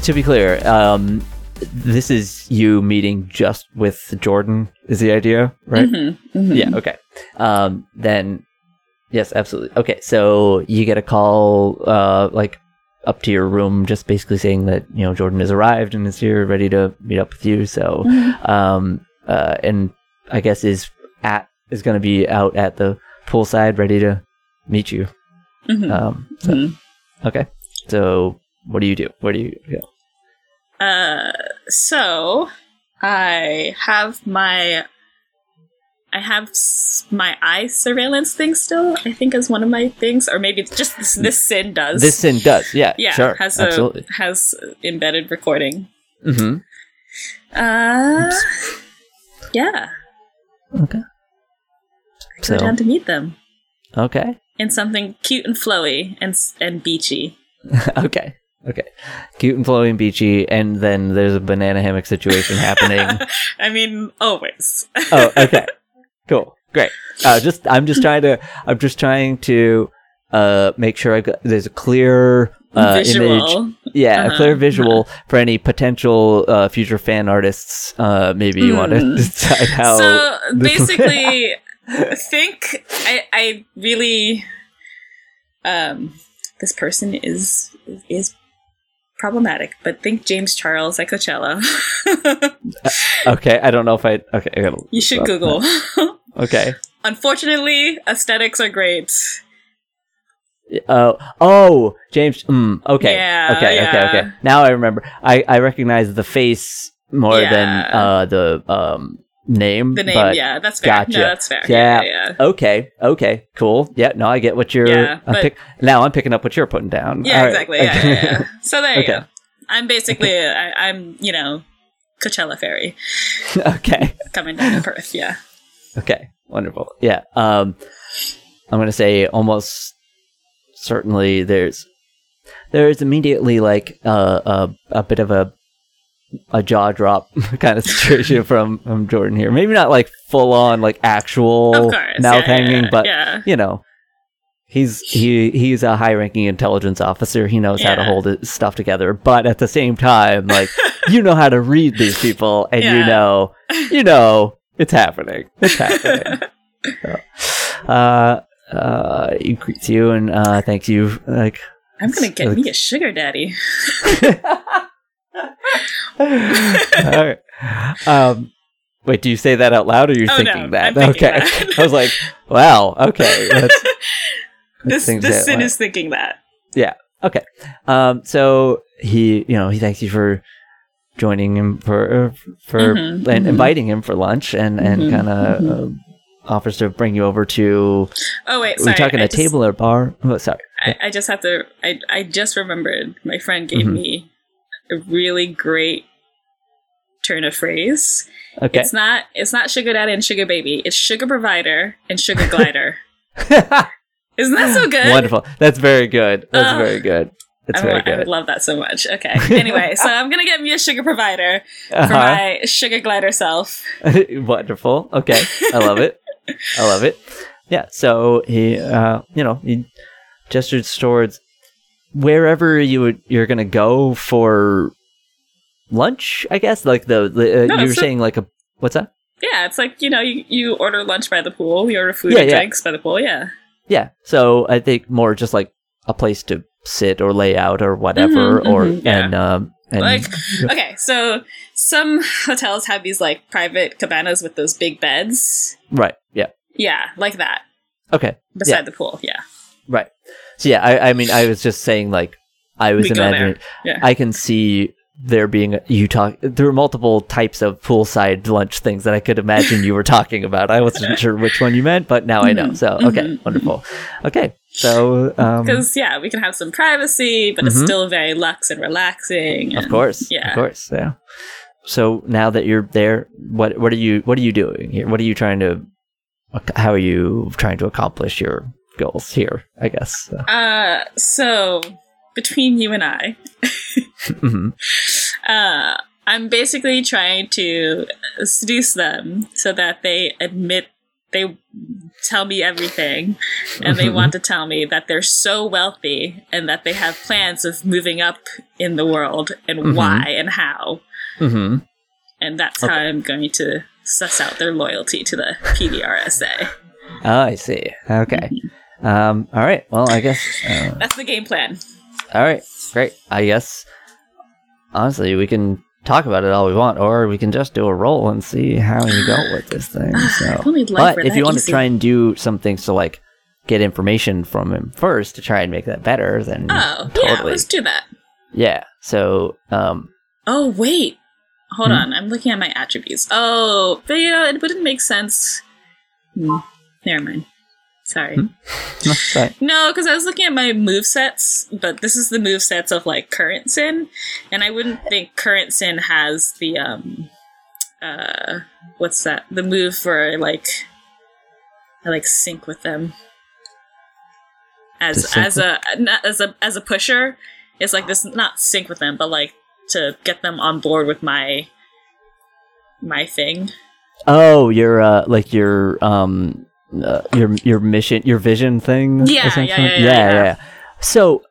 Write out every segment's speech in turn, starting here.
to be clear, um, this is you meeting just with Jordan. Is the idea right? Mm-hmm, mm-hmm. Yeah. Okay. Um, then yes, absolutely. Okay. So you get a call, uh, like up to your room, just basically saying that you know Jordan has arrived and is here, ready to meet up with you. So, Mhm. um, uh, and I guess is at is going to be out at the poolside, ready to meet you. Mhm. Um, so, Mhm. okay. So what do you do? Where do you go? Uh, so I have my I have my eye surveillance thing still. I think is one of my things, or maybe it's just this, this sin does. This sin does, yeah, yeah, sure, has absolutely. a has embedded recording. hmm Uh, yeah. Okay. Go So down to meet them okay, in something cute and flowy and and beachy. okay, okay. Cute and flowy and beachy, and then there's a banana hammock situation happening. I mean, always. oh, okay, cool, great. Uh, just I'm just trying to I'm just trying to uh make sure I got there's a clear uh, image Yeah, a Uh-huh, clear visual for any potential uh, future fan artists. Uh, maybe you want to decide how. so basically I think I, I really um this person is is problematic but think james charles at coachella okay, I don't know if I. Okay, I you should uh, google Okay. unfortunately aesthetics are great Oh, oh, James. Mm, okay. Yeah, okay. Okay. yeah. Okay. Now I remember. I I recognize the face more than uh the um name. the name but- yeah that's fair gotcha. no that's fair Yeah. yeah yeah. Okay. Okay. Cool. Yeah. No, I get what you're. Yeah, I'm pick, now I'm picking up what you're putting down. Yeah, All right. exactly. Yeah, yeah, yeah. So there you Okay. go. I'm basically, I, I'm, you know, Coachella Ferry okay. coming down to Perth. Yeah. Okay, wonderful. Yeah. Um I'm going to say almost certainly there's there's immediately like uh, a a bit of a a jaw drop kind of situation from from Jordan here. Maybe not like full on like actual course. mouth yeah, hanging, yeah, but yeah. you know, he's he he's a high ranking intelligence officer. He knows how to hold his stuff together, but at the same time, like you know how to read these people, and you know you know it's happening. It's happening. So, uh, uh, he greets you and uh, thanks you. Like, I'm to get Like- me a sugar daddy. Um, wait, do you say that out loud, or you're Oh, thinking no, that? Thinking okay, that. I was like, wow, okay. That's, this this sin is thinking that. Yeah. Okay. Um, so he, you know, he thanks you for joining him for uh, for Mhm, and mhm. inviting him for lunch, and and Mhm, kind of uh, offers to bring you over to. Oh, wait. we're Sorry. talking I a just, table or bar? Oh, sorry. I, I just have to, I, I just remembered my friend gave Mhm. me a really great turn of phrase. Okay. It's not, it's not sugar daddy and sugar baby. It's sugar provider and sugar glider. Isn't that so good? Wonderful. That's very good. That's Ugh. very good. That's I, very would- I good. love that so much. Okay. Anyway, so I'm gonna get me a sugar provider for Uh-huh. my sugar glider self. Wonderful. Okay. I love it. I love it. Yeah. So he, uh, you know, he gestures towards wherever you would, you're gonna go for lunch. I guess like the, the uh, No, you were so- saying like a what's that? Yeah, it's like you know, you, you order lunch by the pool, you order food Yeah, and yeah. drinks by the pool. Yeah. Yeah. So I think more just like a place to sit or lay out or whatever, Mhm, or mhm, yeah. and um and Like, okay, so some hotels have these like private cabanas with those big beds. right. Yeah. Yeah, like that Okay. beside the pool. Yeah. Right. So yeah, I, I mean, I was just saying like I was We imagining. Yeah. I can see there being you talk. There were multiple types of poolside lunch things that I could imagine you were talking about. I wasn't sure which one you meant, but now I know. Mhm, So okay, mhm, wonderful. Okay, so um, Because yeah, we can have some privacy, but it's Mhm. still very luxe and relaxing. of course, yeah. of course, yeah. So now that you're there, what what are you what are you doing here? What are you trying to? How are you trying to accomplish your goals here? I guess. So. Uh, so between you and I, Mhm. uh, I'm basically trying to seduce them so that they admit they tell me everything and they want to tell me that they're so wealthy and that they have plans of moving up in the world and Mhm. why and how hmm and that's how i'm going to suss out their loyalty to the pdrsa Oh, I see. Okay. Um. All right. Well, I guess. Uh, that's the game plan all right. Great. I guess. Honestly, we can talk about it all we want, or we can just do a roll and see how you go with this thing. So, only life but if you want to try and do some things to like get information from him first to try and make that better, then oh yeah totally. let's do that Yeah. So, um, oh wait hold Hmm? on i'm looking at my attributes oh but yeah it wouldn't make sense hmm. never mind sorry Hmm? no. No, because I was looking at my move sets, but this is the move sets of like current sin, and I wouldn't think current sin has the um, uh, what's that? The move for like, I like sync with them as as a not as a as a pusher. It's like this not sync with them, but like to get them on board with my my thing. Oh, your uh, like your um, uh, your your mission, your vision thing. Yeah, yeah, essentially? yeah, yeah, yeah. So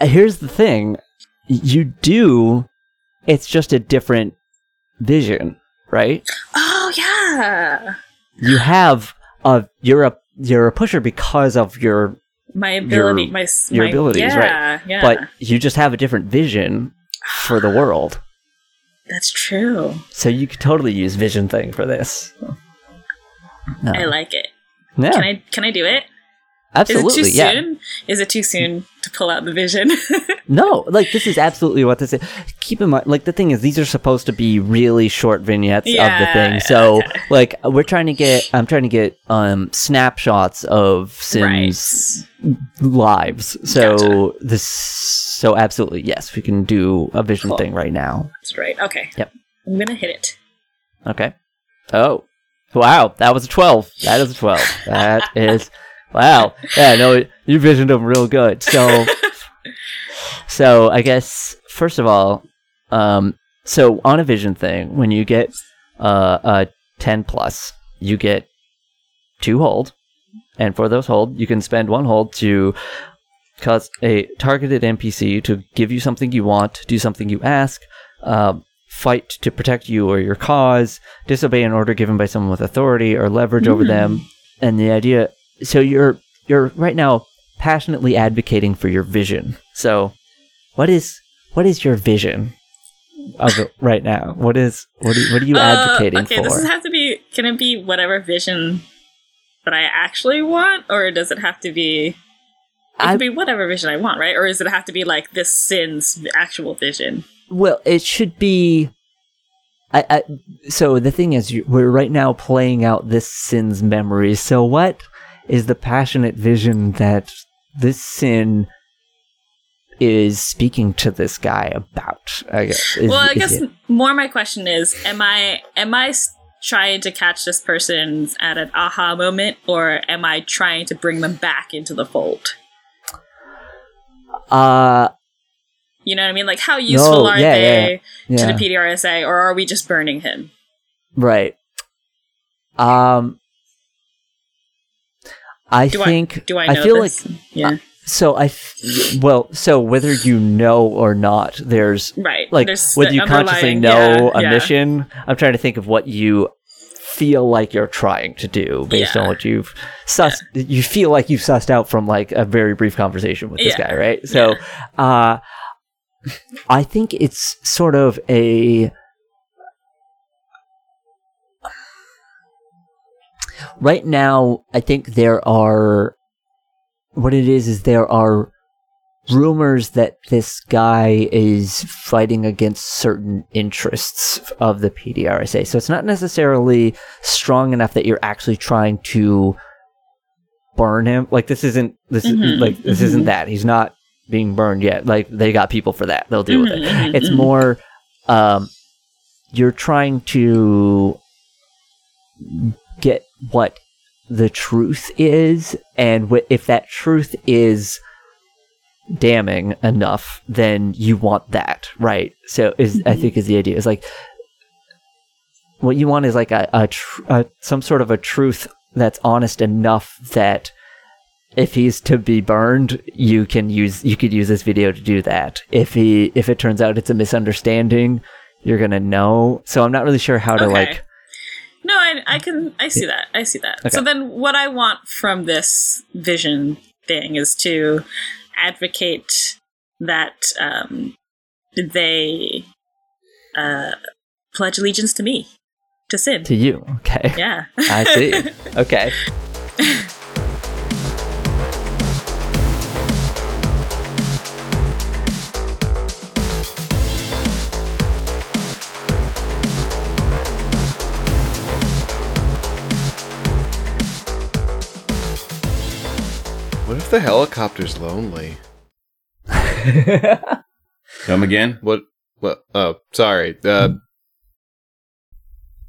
uh, here's the thing: you do. It's just a different vision, right? Oh yeah, You have a you're a you're a pusher because of your, my ability, Your- my your my- abilities, right. yeah, Yeah, but you just have a different vision for the world. That's true. So you could totally use vision thing for this. No. I like it. yeah, Can I can I do it? absolutely. Is it too yeah. soon? Is it too soon to pull out the vision? No, like this is absolutely what this is. Keep in mind, like the thing is, these are supposed to be really short vignettes of the thing. So, like, we're trying to get, I'm trying to get um snapshots of Sims right. lives. So Gotcha. this, so absolutely yes, we can do a vision Cool. thing right now. That's right. Okay. Yep. I'm gonna hit it. Okay. Oh, wow, that was a twelve. That is a twelve. That is wow. Yeah, no, you visioned them real good. So, so I guess first of all, um, so on a vision thing, when you get uh, a ten plus, you get two hold, and for those hold, you can spend one hold to cause a targeted NPC to give you something you want, do something you ask, um, fight to protect you or your cause, disobey an order given by someone with authority or leverage over Hmm. them, and the idea. So you're you're right now passionately advocating for your vision. So, what is what is your vision of right now? What is what are, what are you Uh, advocating okay, for? does it have to be? Can it be whatever vision that I actually want, or does it have to be? It I- could be whatever vision I want, right? Or does it have to be like this sin's actual vision? Well, it should be. I, I, so the thing is, we're right now playing out this sin's memories. So what is the passionate vision that this sin is speaking to this guy about? I guess. Is- well, I guess it- more my question is: Am I am I trying to catch this person at an aha moment, or am I trying to bring them back into the fold? uh, You know what I mean? Like, how useful No, are yeah, they yeah, to yeah. the PDRSA, or are we just burning him? right. Um, I Do think I do I know feel this? like yeah, so. I f- well, so whether you know or not, there's right. like There's whether the you consciously know yeah, a yeah. mission i'm trying to think of what you feel like you're trying to do based on what you've sussed you feel like you've sussed out from like a very brief conversation with this guy right so uh i think it's sort of a right now i think there are what it is is there are rumors that this guy is fighting against certain interests of the PDRSA. So it's not necessarily strong enough that you're actually trying to burn him. Like this isn't this is Mhm, like this mhm. isn't that. He's not being burned yet. Like they got people for that. They'll deal with it. Mhm, mhm, It's mhm. more um you're trying to get what the truth is and wh- if that truth is damning enough then you want that right so is i think is the idea is like what you want is like a, a, tr- a some sort of a truth that's honest enough that if he's to be burned, you can use you could use this video to do that. If he if it turns out it's a misunderstanding, you're gonna know. So I'm not really sure how to Okay. like. No, I, I can. I see that. I see that. So then, what I want from this vision thing is to advocate that um, they uh, pledge allegiance to me, to Sid. To you, okay? yeah. I see. Okay. if the helicopter's lonely? Come again? What? What? Oh, sorry. Uh,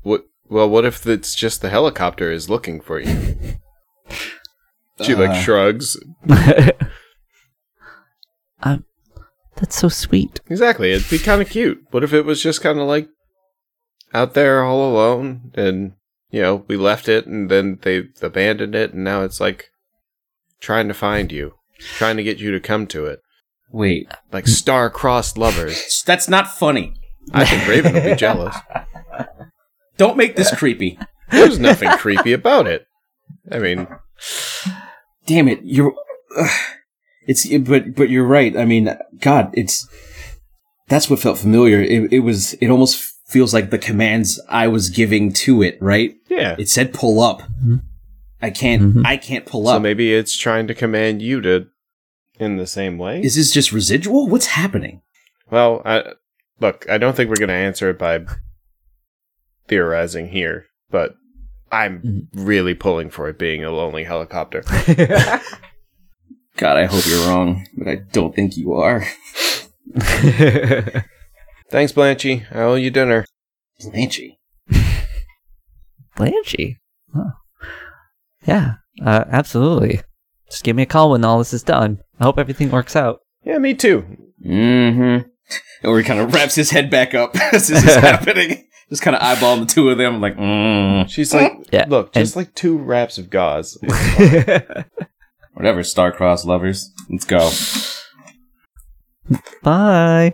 what? Well, what if it's just the helicopter is looking for you? She like Uh, shrugs. um, that's so sweet. Exactly. It'd be kind of cute. What if it was just kind of like out there all alone, and you know we left it, and then they abandoned it, and now it's like trying to find you, trying to get you to come to it, Wait, like star-crossed lovers. that's not funny. I think Raven will be jealous. Don't make this creepy. There's nothing creepy about it. I mean, Damn it, you're. ugh. it's but but you're right. I mean, God, it's that's what felt familiar. It, it was. It almost feels like the commands I was giving to it. Right? yeah. It said pull up. Mhm. I can't. Mhm. I can't pull up. So maybe it's trying to command you to in the same way. Is this just residual? What's happening? well, I, look, I don't think we're going to answer it by theorizing here, but I'm Mhm. really pulling for it being a lonely helicopter. God, I hope you're wrong, but I don't think you are. Thanks, Blanchy. I owe you dinner. Blanchy. Blanchy. Huh. Yeah, uh, absolutely. Just give me a call when all this is done. I hope everything works out. Yeah, me too. Mm-hmm. Or he kind of wraps his head back up as this is happening. Just kind of eyeballing the two of them, like, mm. She's like, Yeah, look, and- just like two wraps of gauze. whatever, star-crossed lovers. Let's go. Bye.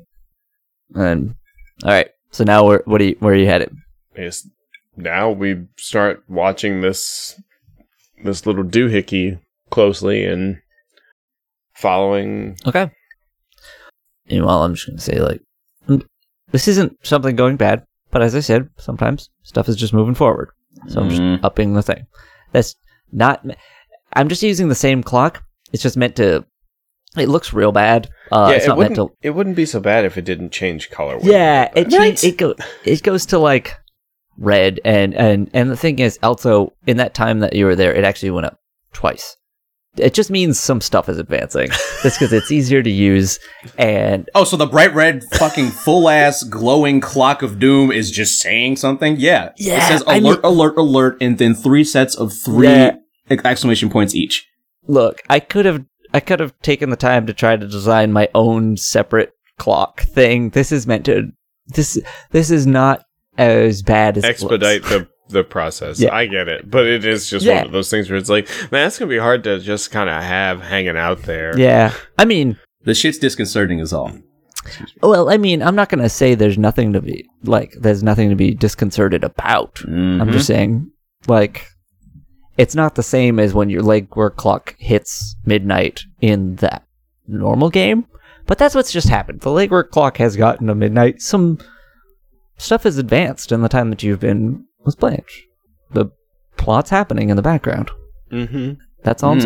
And all right. So now where what are you where are you headed? Yes. Now we start watching this this little doohickey closely and following. Okay. Meanwhile, I'm just gonna say like, mm, this isn't something going bad, but as I said, sometimes stuff is just moving forward. So I'm Mm. just upping the thing. That's not. I'm just using the same clock. It's just meant to. It looks real bad. Uh, yeah, it's it not meant wouldn't, to. it wouldn't be so bad if it didn't change color. Yeah, it that. change, it go it goes to like red and and and the thing is also in that time that you were there, it actually went up twice. It just means some stuff is advancing. Just because it's easier to use and Oh, so the bright red fucking full ass glowing clock of doom is just saying something? Yeah. yeah It says I alert, mean- alert, alert, and then three sets of three Yeah. exclamation points each. look, I could have I could have taken the time to try to design my own separate clock thing. This is meant to this this is not as bad as it looks. expedite the the process. Yeah. I get it, but it is just Yeah. one of those things where it's like, man, that's gonna be hard to just kind of have hanging out there. Yeah, I mean, The shit's disconcerting as all. well, I mean, I'm not gonna say there's nothing to be like. There's nothing to be disconcerted about. I'm Mhm. just saying, like, it's not the same as when your legwork clock hits midnight in that normal game. But that's what's just happened. The legwork clock has gotten to midnight. Some stuff has advanced in the time that you've been with Blanche. The plot's happening in the background. Mm-hmm. That's all I'm Hmm.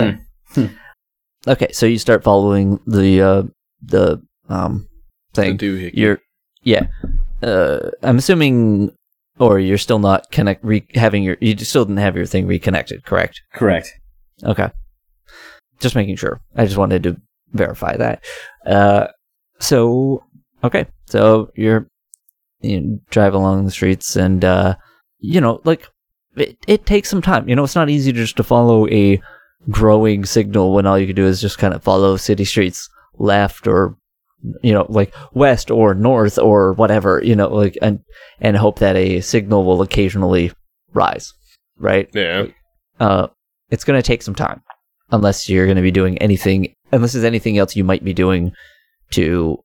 saying. okay, so you start following the uh, the um The thing. doohickey. You're yeah. Uh, I'm assuming, or you're still not connect re- having your you still didn't have your thing reconnected, correct? Correct. Okay. Just making sure. I just wanted to verify that. Uh, so okay, so you're you know, drive along the streets, and uh, you know, like it, it takes some time. You know, it's not easy just to follow a growing signal when all you can do is just kind of follow city streets left or you know, like west or north or whatever, you know, like and and hope that a signal will occasionally rise, right? Yeah. Uh, it's going to take some time, unless you're going to be doing anything, unless there's anything else you might be doing to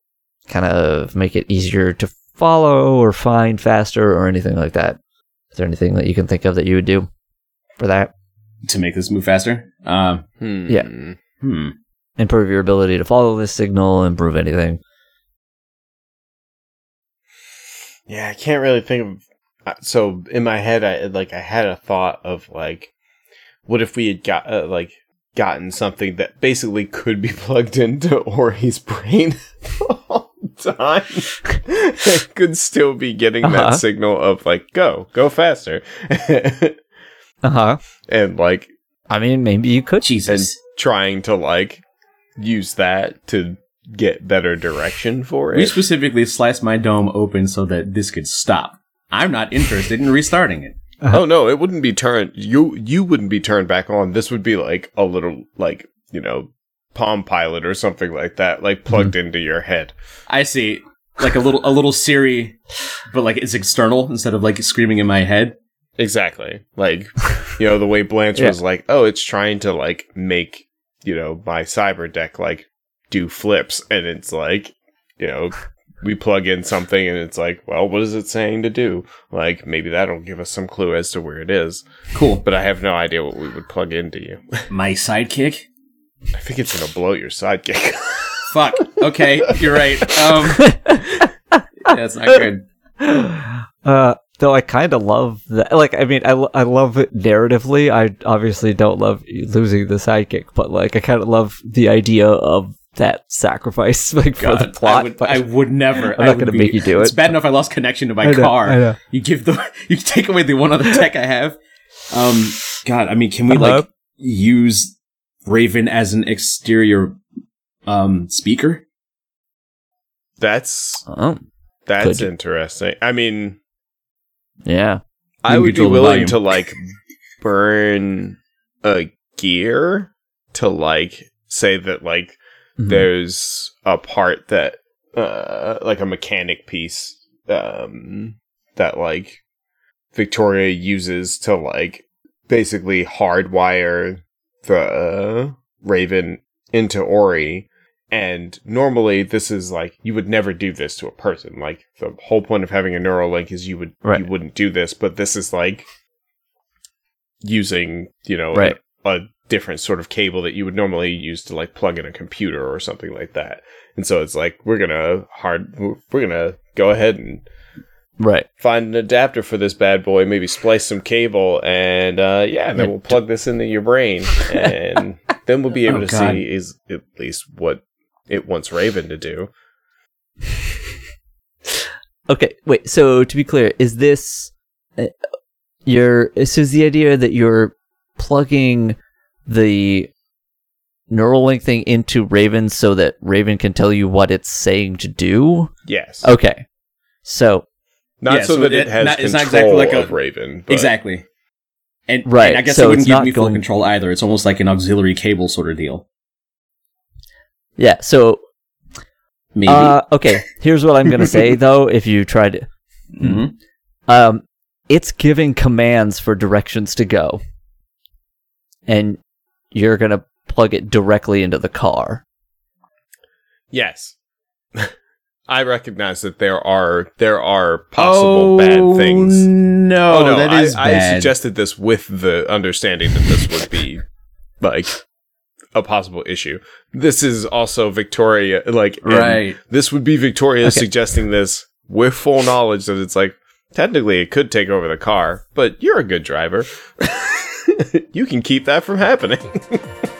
kind of make it easier to follow or find faster or anything like that. Is there anything that you can think of that you would do for that? to make this move faster. Um, Hmm. Yeah. hmm. Improve your ability to follow this signal, improve anything. Yeah, I can't really think of. uh, So in my head, I like I had a thought of like, what if we had got uh, like gotten something that basically could be plugged into Ori's brain all the time, it could still be getting Uh-huh. that signal of like, go, go faster, Uh huh. and like I mean, maybe you could. and Jesus. trying to like use that to get better direction for it. We specifically sliced my dome open so that this could stop. I'm not interested in restarting it. Oh no, it wouldn't be turned. You you wouldn't be turned back on. This would be like a little like you know Palm Pilot or something like that, like plugged mm-hmm. into your head. I see. Like a little a little Siri, but like it's external instead of like screaming in my head. Exactly. Like you know the way Blanche Yeah. was like, oh, it's trying to like make you know my cyber deck like do flips, and it's like you know. We plug in something and it's like, well, what is it saying to do? Like, maybe that'll give us some clue as to where it is. Cool. But I have no idea what we would plug into you. My sidekick? I think it's gonna blow your sidekick. Fuck. Okay, you're right. Um That's not good. Uh, though I kind of love that. Like, I mean, I, I love it narratively. I obviously don't love losing the sidekick, but like, I kind of love the idea of that sacrifice, like for the plot. I would, but I would never. I'm not gonna be- make you do it. It's bad enough I lost connection to my I know, car. I know. You give the you take away the one other tech I have. Um, God, I mean, can we Uh-huh. like use Raven as an exterior um speaker? That's oh, that's Could. interesting. I mean, yeah. I would be willing to like burn a gear to like say that like Mhm. there's a part that uh like a mechanic piece um that like Victoria uses to like basically hardwire the uh, Raven into Ori and normally this is like you would never do this to a person like the whole point of having a neural link is you would Right. you wouldn't do this but this is like using you know Right. a, a different sort of cable that you would normally use to like plug in a computer or something like that and so it's like we're gonna hard we're gonna go ahead and Right. find an adapter for this bad boy maybe splice some cable and uh yeah then we'll plug this into your brain and then we'll be able Oh, to God. see is at least what it wants raven to do Okay. Wait. So to be clear, is this uh, your? So is the idea that you're plugging the neural link thing into Raven so that Raven can tell you what it's saying to do? yes Okay. So not Yeah, so, so that it, it- has not- it's control not exactly like a- of raven but exactly. And, Right, and I guess so it wouldn't it's give not me full going- control either. It's almost like an auxiliary cable sort of deal. yeah. So Maybe. uh, okay. Here's what I'm gonna say though. If you try to, hmm um, it's giving commands for directions to go, and you're gonna plug it directly into the car. yes i recognize that there are there are possible bad oh, things Oh, No, oh no that I, is I bad. suggested this with the understanding that this would be like a possible issue this is also victoria like right. this would be victoria Okay. suggesting this with full knowledge that it's like technically it could take over the car but you're a good driver you can keep that from happening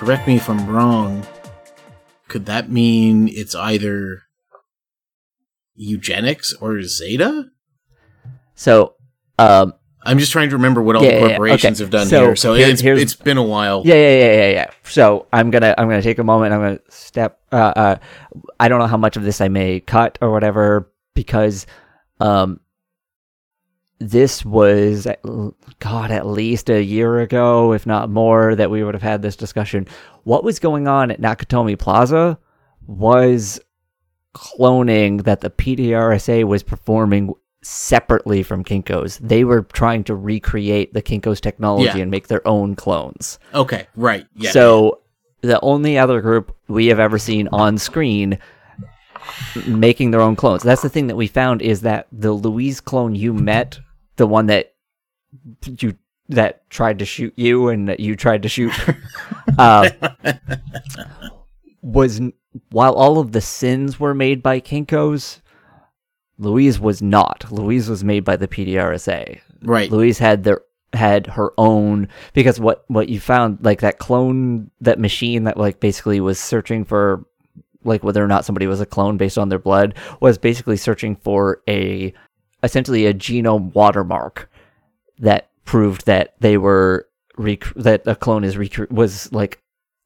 correct me if I'm wrong. Could that mean it's either eugenics or Zeta? So, um, I'm just trying to remember what all Yeah, the yeah, yeah. corporations Okay. have done So, here. So here- it's it's been a while. Yeah, yeah, yeah, yeah, yeah. So I'm gonna I'm gonna take a moment. I'm gonna step. Uh, uh, I don't know how much of this I may cut or whatever because, um, this was God at least a year ago, if not more, that we would have had this discussion. What was going on at Nakatomi Plaza was cloning that the PDRSA was performing separately from Kinko's. They were trying to recreate the Kinko's technology Yeah. and make their own clones. Okay, right. Yeah. So the only other group we have ever seen on screen making their own clones. That's the thing that we found is that the Louise clone you met, the one that you that tried to shoot you and that you tried to shoot, uh, was while all of the sins were made by Kinkos, Louise was not. Louise was made by the PDRSA. right. Louise had their had her own because what what you found like that clone that machine that like basically was searching for like whether or not somebody was a clone based on their blood was basically searching for a essentially a genome watermark that proved that they were rec- that a clone is rec- was like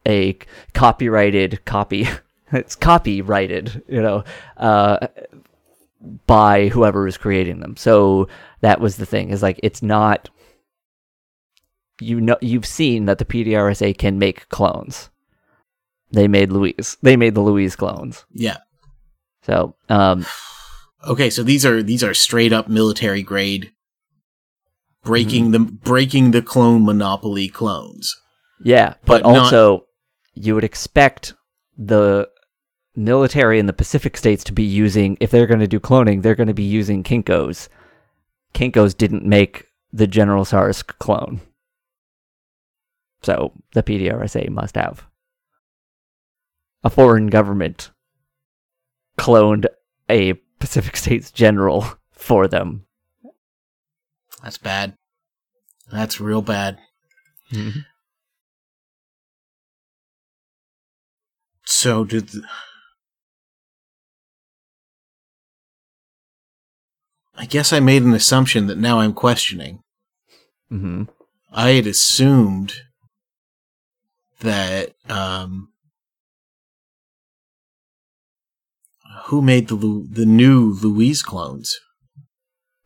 a copyrighted copy it's copyrighted you know uh by whoever is creating them so that was the thing is like it's not you know you've seen that the PDRSA can make clones. They made Louise. They made the Louise clones. Yeah. So, um Okay, so these are these are straight up military grade breaking Mm-hmm. the breaking the clone monopoly clones. yeah, but, But not- also you would expect the military in the Pacific states to be using if they're going to do cloning, they're going to be using Kinkos. Kinkos didn't make the General SARS clone. So, the PDRSA must have a foreign government cloned a Pacific States general for them. That's bad. That's real bad. So did I guess I made an assumption that now I'm questioning. hmm I had assumed that um who made the Lu- the new Louise clones?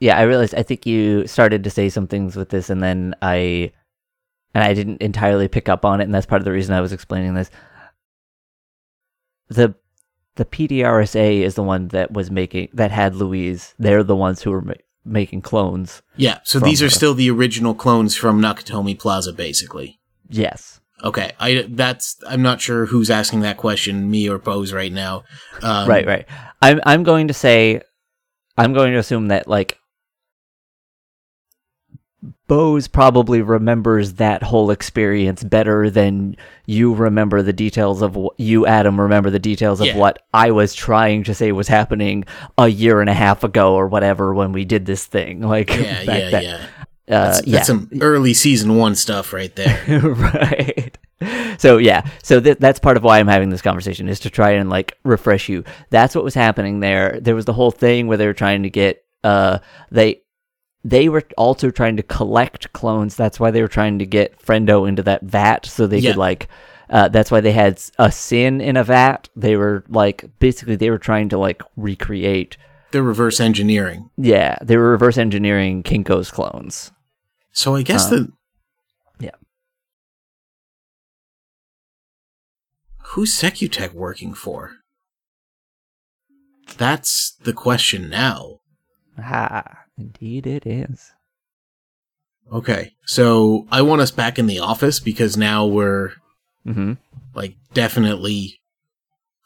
Yeah, I realized. I think you started to say some things with this, and then I, and I didn't entirely pick up on it, and that's part of the reason I was explaining this. the The PDRSA is the one that was making that had Louise. They're the ones who were ma- making clones. Yeah, so these are her. still the original clones from Nakatomi Plaza basically. Yes. Okay, I that's I'm not sure who's asking that question, me or Pose right now. Um, right. Right. I'm. I'm going to say. I'm going to assume that like. Bose probably remembers that whole experience better than you remember the details of wh- you, Adam, remember the details of Yeah. what I was trying to say was happening a year and a half ago or whatever when we did this thing. Like, Yeah, back yeah, yeah. Uh, That's, yeah. that's some early season one stuff right there. right. So yeah, so th- that's part of why I'm having this conversation is to try and like refresh you. That's what was happening there. There was the whole thing where they were trying to get uh they they were also trying to collect clones. That's why they were trying to get Friendo into that vat so they Yeah. could like uh, that's why they had a sin in a vat. They were like basically they were trying to like recreate. They're reverse engineering. Yeah, they were reverse engineering Kinko's clones. So I guess Uh, the yeah. Who's Secutech working for? That's the question now. Ah, indeed it is. Okay, so I want us back in the office because now we're Mm-hmm. like definitely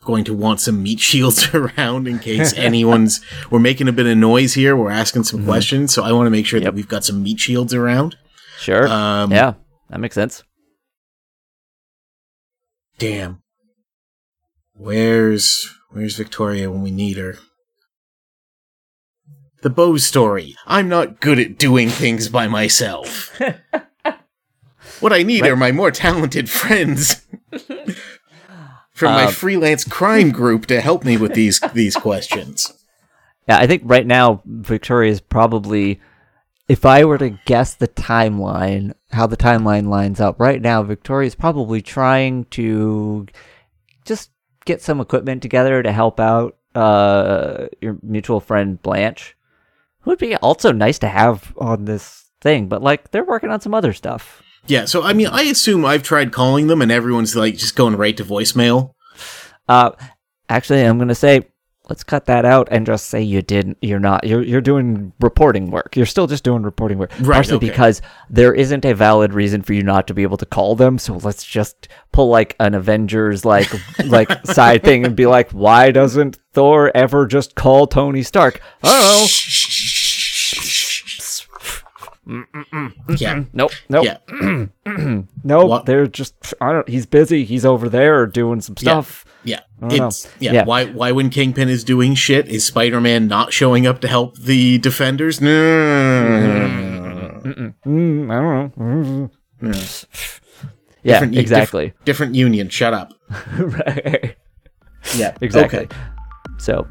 going to want some meat shields around in case anyone's we're making a bit of noise here we're asking some Mhm. questions so i want to make sure Yep. that we've got some meat shields around Sure. um yeah, that makes sense. damn where's where's victoria when we need her the bow story i'm not good at doing things by myself what i need Right. are my more talented friends from my Um, freelance crime group to help me with these these questions Yeah, I think right now Victoria is probably if I were to guess the timeline, how the timeline lines up right now, Victoria's probably trying to just get some equipment together to help out uh, your mutual friend Blanche. Who would be also nice to have on this thing, but like they're working on some other stuff. Yeah, so I mean, I assume I've tried calling them and everyone's like just going right to voicemail. Uh, actually, I'm gonna say let's cut that out and just say you didn't. You're not. You're you're doing reporting work. You're still just doing reporting work, Right, partially okay. because there isn't a valid reason for you not to be able to call them. So let's just pull like an Avengers like like side thing and be like, why doesn't Thor ever just call Tony Stark? Oh, Yeah. nope, nope, Yeah. nope. What? They're just. I don't. He's busy. He's over there doing some stuff. Yeah. don't. It's yeah, Yeah. Why why when Kingpin is doing shit is Spider-Man not showing up to help the defenders? No. Mm, I don't know. Mm. Yeah, Different- exactly. Different union. Shut up. right. Yeah. Exactly. Okay. So,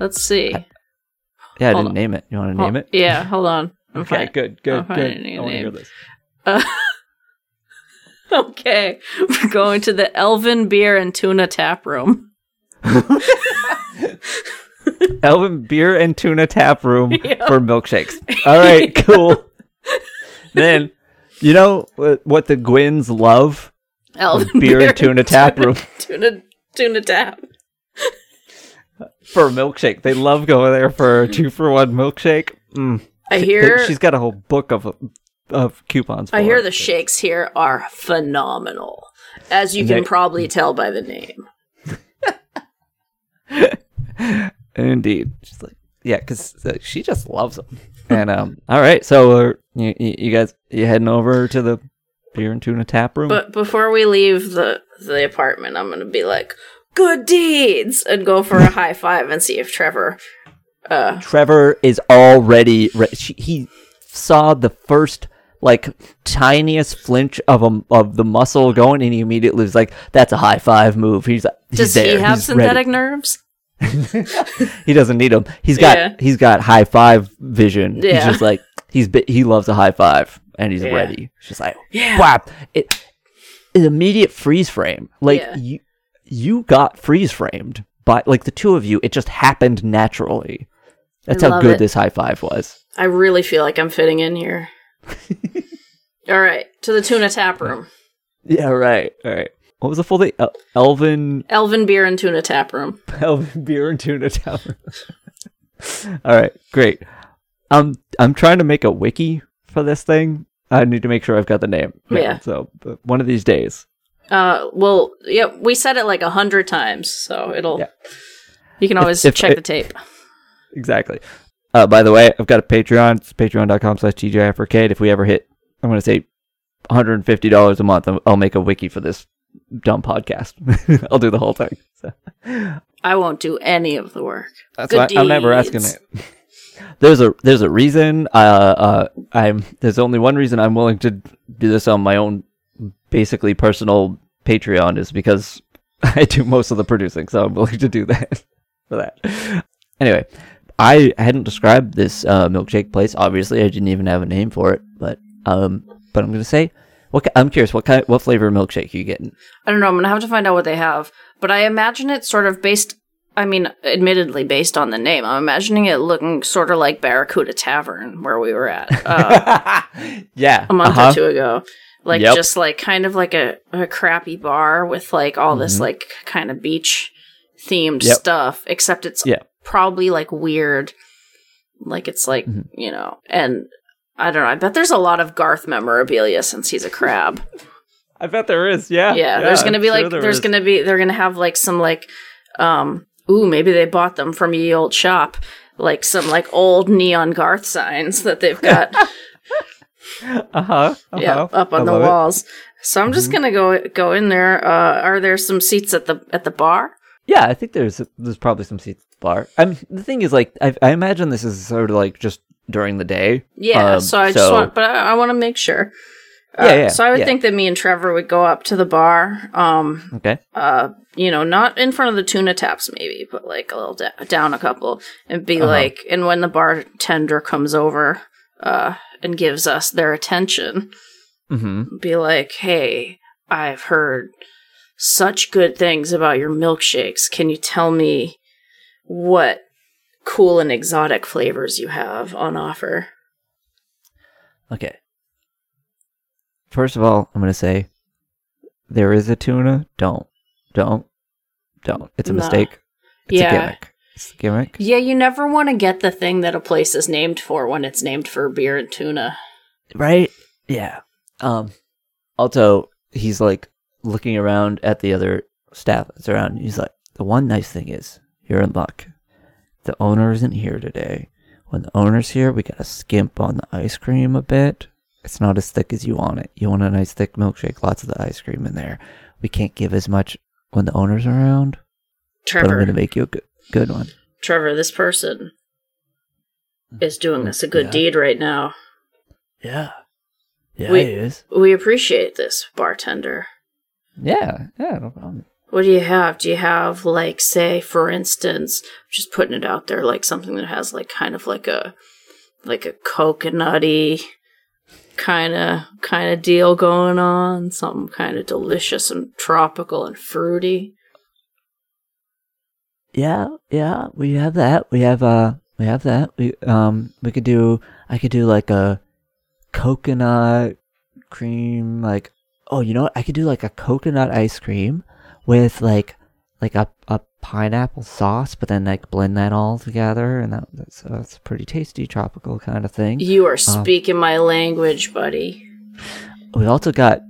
Let's see. yeah, I Hold didn't on. name it. You want to name it? Yeah, hold on. I'm Okay, fine. good, good, I'll find good. I want to hear this. Uh, okay, we're going to the Elvin Beer and Tuna Tap Room. Elvin Beer and Tuna Tap Room for milkshakes. All right, cool. then, you know what, what the Gwynns love? Elvin Beer and Tuna Tap Room Tuna Tuna Tap. For a milkshake. They love going there for a two for one milkshake. Mm. I hear. she's got a whole book of of coupons. For I hear the shakes here are phenomenal, as you And can they- probably tell by the name. Indeed, she's like, yeah, because she just loves them. And um, all right, so uh, you, you you guys you heading over to the beer and tuna tap room? But before we leave the the apartment, I'm gonna be like, "Good deeds," and go for a high five and see if Trevor. Uh, Trevor is already re- he saw the first like tiniest flinch of a, of the muscle going, and he immediately was like, "That's a high five move." He's he's does there. he have He's ready. synthetic nerves? He doesn't need them. He's got Yeah. he's got high five vision. He's just like he's he loves a high five, and he's Yeah. ready. It's just like Yeah. wow, it, an immediate freeze frame. Like Yeah. you you got freeze framed by like the two of you. It just happened naturally. That's how good it. this high five was. I really feel like I'm fitting in here. All right, to the tuna tap room. Yeah, right, all right. What was the full name? El- Elvin Elvin beer and tuna tap room. Elvin beer and tuna tap room. all right, great. Um, I'm trying to make a wiki for this thing. I need to make sure I've got the name. Yeah. So one of these days. Uh, well, yeah, we said it like a hundred times, so it'll. Yeah. You can always if- check if- the tape. Exactly. Uh, by the way, I've got a Patreon. It's patreon.com slash Arcade. If we ever hit, I'm going to say $150 a month, I'll- make a wiki for this dumb podcast. I'll do the whole thing. So I won't do any of the work. that's Good why I'm never asking it. There's a there's a reason. Uh, uh, I'm there's only one reason I'm willing to do this on my own, basically personal Patreon is because I do most of the producing, so I'm willing to do that for that. Anyway, I hadn't described this uh, milkshake place. Obviously, I didn't even have a name for it, but um, but I'm gonna say, what I'm curious, what kind, what flavor of milkshake you getting? I don't know. I'm gonna have to find out what they have, but I imagine it's sort of based. I mean, admittedly based on the name. I'm imagining it looking sort of like Barracuda Tavern, where we were at uh, yeah, a month uh-huh. or two ago. Like Yep. just like kind of like a, a crappy bar with like all this Mhm. like kind of beach themed Yep. stuff, except it's Yeah. probably like weird. Like it's like Mhm. you know, and I don't know. I bet there's a lot of Garth memorabilia since he's a crab. I bet there is. Yeah, yeah, there's gonna I'm be sure like there there's is. gonna be they're gonna have like some like um ooh maybe they bought them from ye old shop like some like old neon Garth signs that they've got Uh huh. yeah up on the walls. So I'm just Mm-hmm. gonna go go in there. Uh, are there some seats at the at the bar? Yeah, I think there's there's probably some seats at the bar. I'm the thing is like I, I imagine this is sort of like just during the day. Yeah, Um, so I just want, but I, I want to make sure. Uh, Yeah, yeah, So I would yeah. think that me and Trevor would go up to the bar. Um, Okay. uh, you know, not in front of the tuna taps, maybe, but like a little da- down a couple, and be Uh-huh. like, and when the bartender comes over, uh, and gives us their attention, Mm-hmm. be like, hey, I've heard such good things about your milkshakes. Can you tell me what cool and exotic flavors you have on offer? Okay. First of all, I'm gonna say there is a tuna. Don't, don't, don't. It's a mistake. It's Yeah. a gimmick. It's a gimmick. Yeah, you never want to get the thing that a place is named for when it's named for beer and tuna. right? Yeah. Um. Also, he's like looking around at the other staff that's around. He's like, the one nice thing is you're in luck. The owner isn't here today. When the owner's here, we gotta skimp on the ice cream a bit. It's not as thick as you want it. You want a nice thick milkshake, lots of the ice cream in there. We can't give as much when the owner's around, but I'm gonna make you a good, good one. Trevor, this person hmm. is doing us a good Yeah. deed right now. Yeah. Yeah, We- it is. We appreciate this, bartender. Yeah, yeah, no problem. What do you have? Do you have like say for instance, just putting it out there like something that has like kind of like a like a coconutty kind of kind of deal going on, something kind of delicious and tropical and fruity. Yeah, yeah, we have that. We have uh we have that. We um we could do I could do like a coconut cream like oh, you know what? I could do like a coconut ice cream with like like a a pineapple sauce, but then like blend that all together and that that's that's a pretty tasty tropical kind of thing. You are speaking my language, buddy. We also got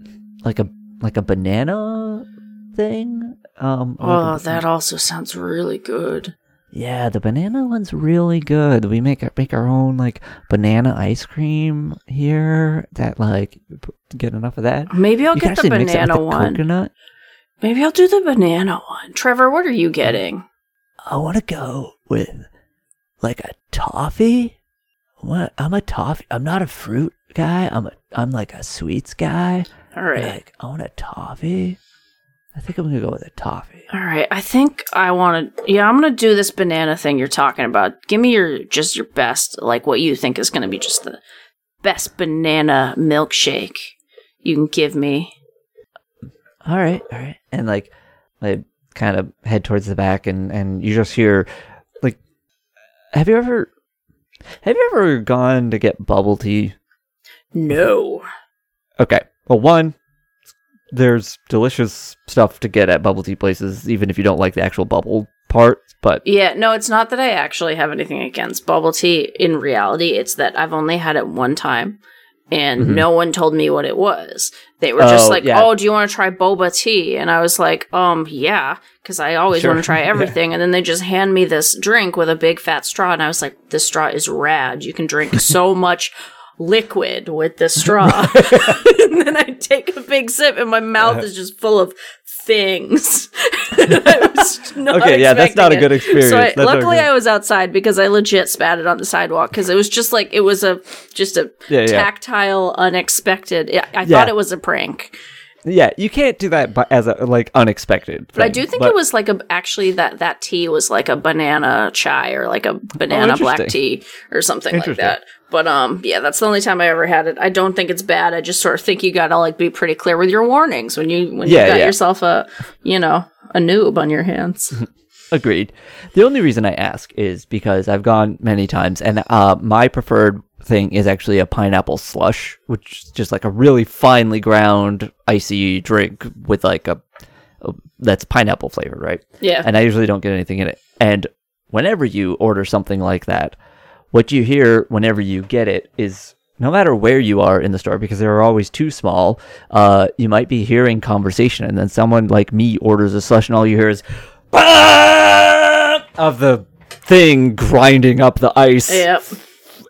like a like a banana thing. Um Oh, that also sounds really good. Yeah, the banana one's really good. We make our, make our own like banana ice cream here. That like get enough of that. Maybe I'll You get the can actually mix it with banana the one. Coconut. Maybe I'll do the banana one. Trevor, what are you getting? I want to go with like a toffee. What? I'm a toffee. I'm not a fruit guy. I'm a I'm like a sweets guy. All right. Like I want a toffee. I think I'm gonna go with a toffee. All right, I think I want to. Yeah, I'm gonna do this banana thing you're talking about. Give me your just your best, like what you think is gonna be just the best banana milkshake you can give me. all right, all right. And like, I kind of head towards the back, and and you just hear, like, have you ever, have you ever gone to get bubble tea? No, Okay, well, one, there's delicious stuff to get at bubble tea places, even if you don't like the actual bubble part. But yeah, no, it's not that I actually have anything against bubble tea. In reality, it's that I've only had it one time. And Mhm. no one told me what it was. They were just Oh, like, yeah. "Oh, do you want to try boba tea?" And I was like, "Um, yeah," because I always Sure. want to try Yeah. everything. And then they just hand me this drink with a big fat straw, and I was like, "This straw is rad. You can drink so much liquid with the straw." and then I take a big sip, and my mouth is just full of things. Not okay, yeah, that's not a good experience. So I, luckily, good. I was outside because I legit spat it on the sidewalk because it was just like it was a just a Yeah, yeah. tactile, unexpected. I, I Yeah. thought it was a prank, yeah, you can't do that bu- as a like unexpected. but I do think But- it was like a actually that that tea was like a banana chai or like a oh, banana black Oh, interesting. tea or something like that. But um, yeah, that's the only time I ever had it. I don't think it's bad. I just sort of think you gotta like be pretty clear with your warnings when you when Yeah, you got yeah. yourself a you know a noob on your hands. Agreed. The only reason I ask is because I've gone many times, and uh, my preferred thing is actually a pineapple slush, which is just like a really finely ground icy drink with like a, a that's pineapple flavored, right? yeah, And I usually don't get anything in it. And whenever you order something like that, what you hear whenever you get it is no matter where you are in the store, because they're always too small, uh, you might be hearing conversation, and then someone like me orders a slush, and all you hear is "Ah!" of the thing grinding up the ice yep.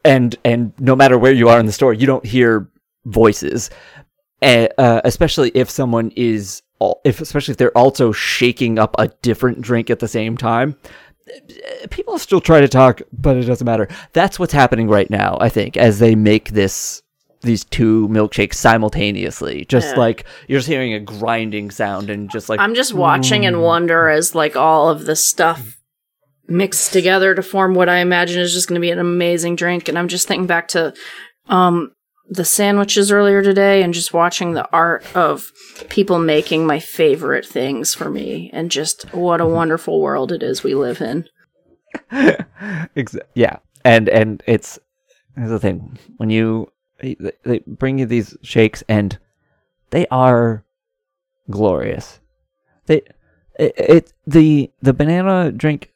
and and no matter where you are in the store, you don't hear voices, uh, especially if someone is if especially if they're also shaking up a different drink at the same time. People still try to talk, but it doesn't matter. That's what's happening right now, I think, as they make this these two milkshakes simultaneously. Just Yeah. like you're just hearing a grinding sound and just like I'm just watching and wonder as like all of this stuff mixed together to form what I imagine is just going to be an amazing drink. And I'm just thinking back to um, the sandwiches earlier today and just watching the art of people making my favorite things for me, and just what a wonderful world it is we live in. Yeah, and and it's here's the thing when you they, they bring you these shakes and they are glorious. They it, it the the banana drink.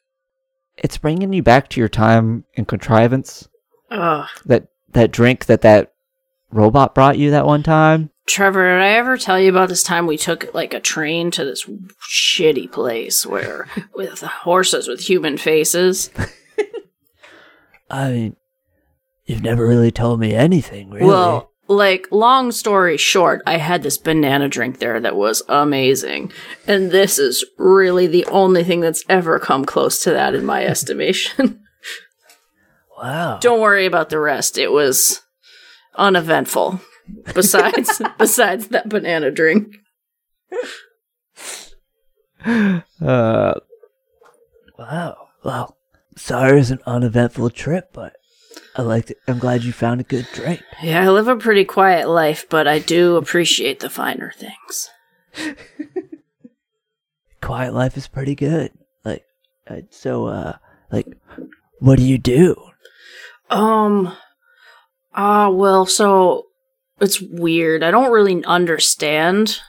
It's bringing you back to your time in contrivance. Ugh. That that drink that that robot brought you that one time. Trevor, did I ever tell you about this time we took like a train to this shitty place where with horses with human faces? I mean, you've never really told me anything, really. Well, like long story short, I had this banana drink there that was amazing. And this is really the only thing that's ever come close to that in my estimation. wow. Don't worry about the rest. It was uneventful. Besides besides that banana drink. Uh, wow. Well, sorry it's an uneventful trip, but I liked it. I'm glad you found a good drink. Yeah, I live a pretty quiet life, but I do appreciate the finer things. Quiet life is pretty good. Like, so, uh, like, what do you do? Um ah well, so it's weird. I don't really understand.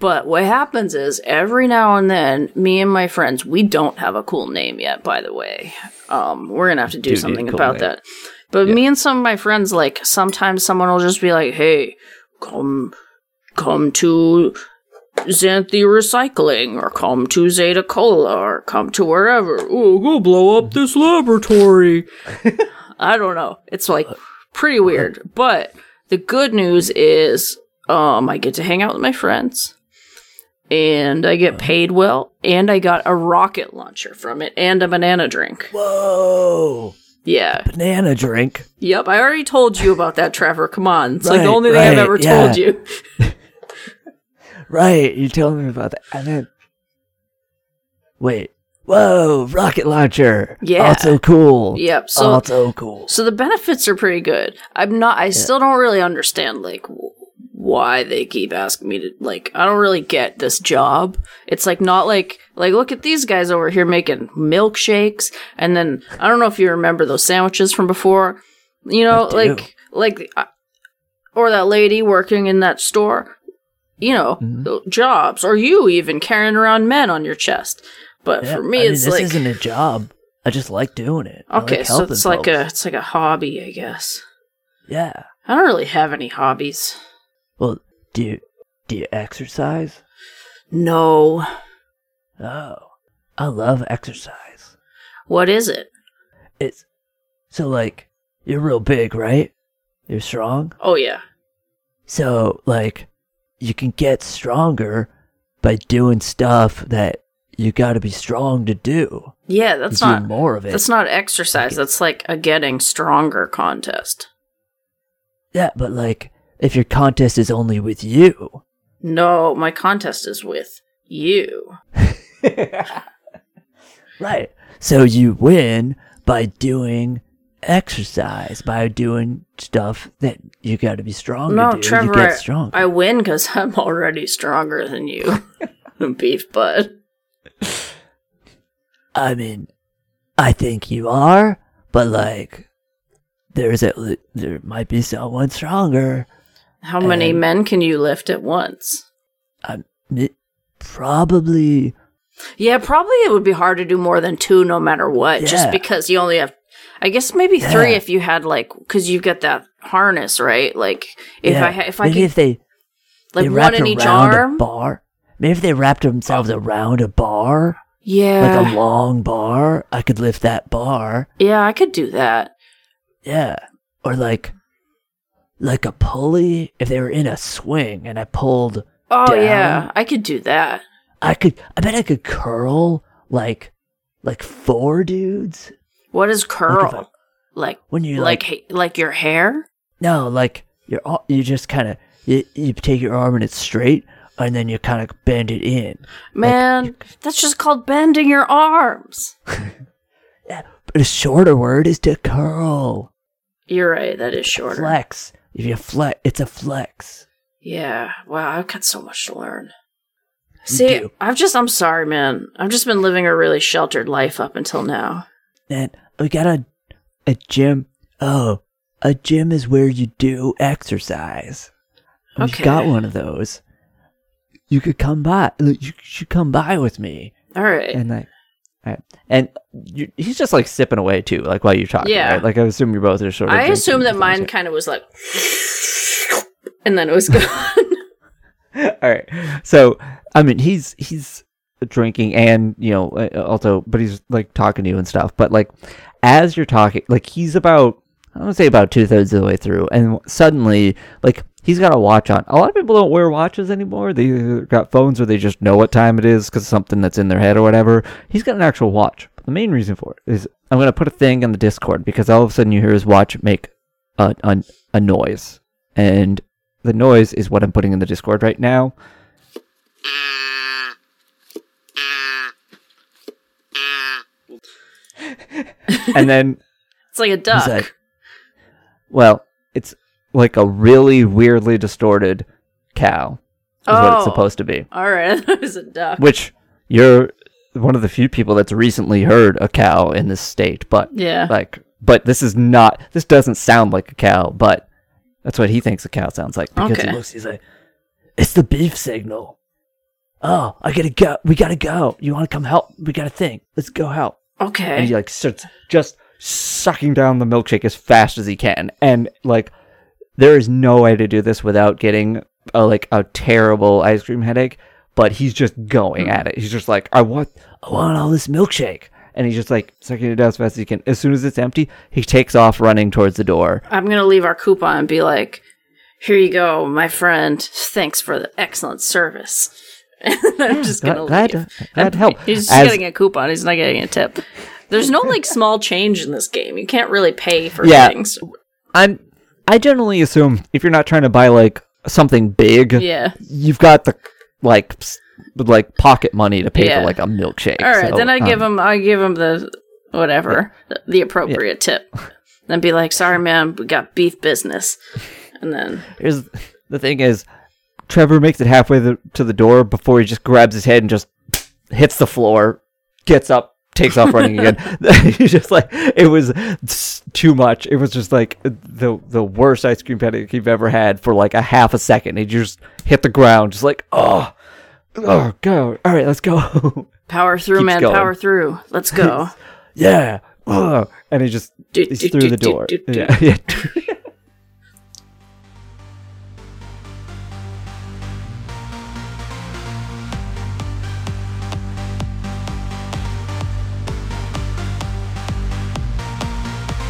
But what happens is every now and then, me and my friends, we don't have a cool name yet, by the way. Um, we're gonna have to do, Do need a something cool about name. that. But me and some of my friends, like sometimes someone will just be like, "Hey, come, come to Xanthi Recycling, or come to Zeta Cola, or come to wherever. Oh, go blow up this laboratory." I don't know. It's like pretty weird. But the good news is um I get to hang out with my friends and I get paid well and I got a rocket launcher from it and a banana drink. Whoa! Yeah. Banana drink. Yep, I already told you about that, Trevor. Come on. It's like the Right, only thing I've ever yeah. told you. Right, you told me about that. And then, wait. Whoa, rocket launcher. Yeah. Also cool. Yep. So also cool. So the benefits are pretty good. I'm not. I still don't really understand like why they keep asking me to like. I don't really get this job. It's like not like like look at these guys over here making milkshakes, and then I don't know if you remember those sandwiches from before. You know, like like uh, or that lady working in that store. You know, Mhm. jobs, or you even carrying around men on your chest. But Yeah, for me, I mean, it's this like isn't a job. I just like doing it. Okay, like so it's like a it's like a hobby, I guess. yeah. I don't really have any hobbies. Well, do you do you exercise? No. Oh, I love exercise. What is it? It's so like you're real big, right? You're strong. Oh yeah. So like you can get stronger by doing stuff that you got to be strong to do. Yeah, that's do not more of it. that's not exercise. That's like a getting stronger contest. yeah, but like if your contest is only with you, No, my contest is with you. right? So you win by doing exercise, by doing stuff that you got to be strong no, to do. Trevor, you get I- I win because I'm already stronger than you, beef butt. I mean, I think you are, but like, there's at le- there might be someone stronger. How many men can you lift at once? I'm it, probably Yeah, probably it would be hard to do more than two, no matter what. Just because you only have, I guess maybe three if you had like, because you've got that harness, right? Like if yeah, I if I maybe could if they like they one in each arm. a bar. Maybe if they wrapped themselves oh. around a bar, Yeah, like a long bar, I could lift that bar. yeah, I could do that. Yeah, or like like a pulley. If they were in a swing and I pulled, Oh Down. yeah, I could do that. I could. I bet I could curl like like four dudes. What is Like curl? I- Like when you like like, like, like your hair? no, like you're all, you just kind of you, you take your arm and it's straight, and then you kind of bend it in. Man, that's just called bending your arms. yeah, But a shorter word is to curl, You're right, that is shorter. flex. If you flex, it's a flex. Yeah. Wow, I've got so much to learn. You See, do. I've just I'm sorry, man. I've just been living a really sheltered life up until now. And we got a a gym. Oh, a gym is where you do exercise. Okay. We've got one of those. You could come by. You should come by with me. All right. And like, alright. and you, he's just like sipping away too, like while you're talking. Yeah. Right? Like I assume you're both are sort of. I assume that mine shit. kind of was like and then it was gone. All right. So, I mean, he's he's drinking and, you know, uh, also but he's like talking to you and stuff. But like as you're talking, like he's about I want to say about two-thirds of the way through and suddenly like he's got a watch on. A lot of people don't wear watches anymore. They either got phones or they just know what time it is cuz something that's in their head or whatever. He's got an actual watch. But the main reason for it is I'm going to put a thing on the Discord because all of a sudden you hear his watch make a a, a noise. And the noise is what I'm putting in the Discord right now. and then It's like a duck. like, well, it's like a really weirdly distorted cow, is what Oh. it's supposed to be. All right, it was a duck. Which you're one of the few people that's recently heard a cow in this state, but Yeah. like, but this is not. This doesn't sound like a cow, but that's what he thinks a cow sounds like because Okay. he looks. He's like, it's the beef signal. Oh, I gotta go. We gotta go. You want to come help? We got a thing. Let's go help. Okay. And he like starts just sucking down the milkshake as fast as he can, and like there is no way to do this without getting a, like a terrible ice cream headache. But he's just going at it. He's just like, I want, I want all this milkshake, and he's just like sucking it down as fast as he can. As soon as it's empty, he takes off running towards the door. I'm gonna leave our coupon and be like, "Here you go, my friend. Thanks for the excellent service." I'm just gonna glad, leave. Uh, to, glad to help. He's just As- getting a coupon. He's not getting a tip. There's no like small change in this game. You can't really pay for Yeah. things. I'm, I generally assume if you're not trying to buy like something big, Yeah. you've got the like like pocket money to pay Yeah. for like a milkshake. All right, so, then I give um, him. I give him the whatever the, the appropriate tip. Then be like, "Sorry, man, we got beef business." And then Here's the thing: is Trevor makes it halfway the, to the door before he just grabs his head and just hits the floor, gets up, takes off running again. He's just like it was too much. It was just like the the worst ice cream pancake you've ever had for like a half a second. He just hit the ground, just like oh, oh, go. All right, let's go. power through, Keeps man, going. power through. Let's go. yeah. Oh. And he just Do, he's do, through do, the do, door. do, do. Yeah.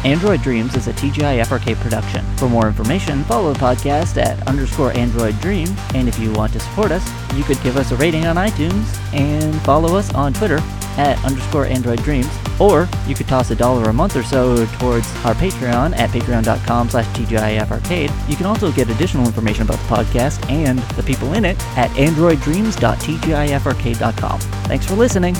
Android Dreams is a TGI FRK production. For more information, follow the podcast at underscore Android Dream. And if you want to support us, you could give us a rating on iTunes and follow us on Twitter at underscore Android Dreams. Or you could toss a dollar a month or so towards our Patreon at patreon.com slash TGIFarcade. You can also get additional information about the podcast and the people in it at androiddreams.tgifrk.com. Thanks for listening.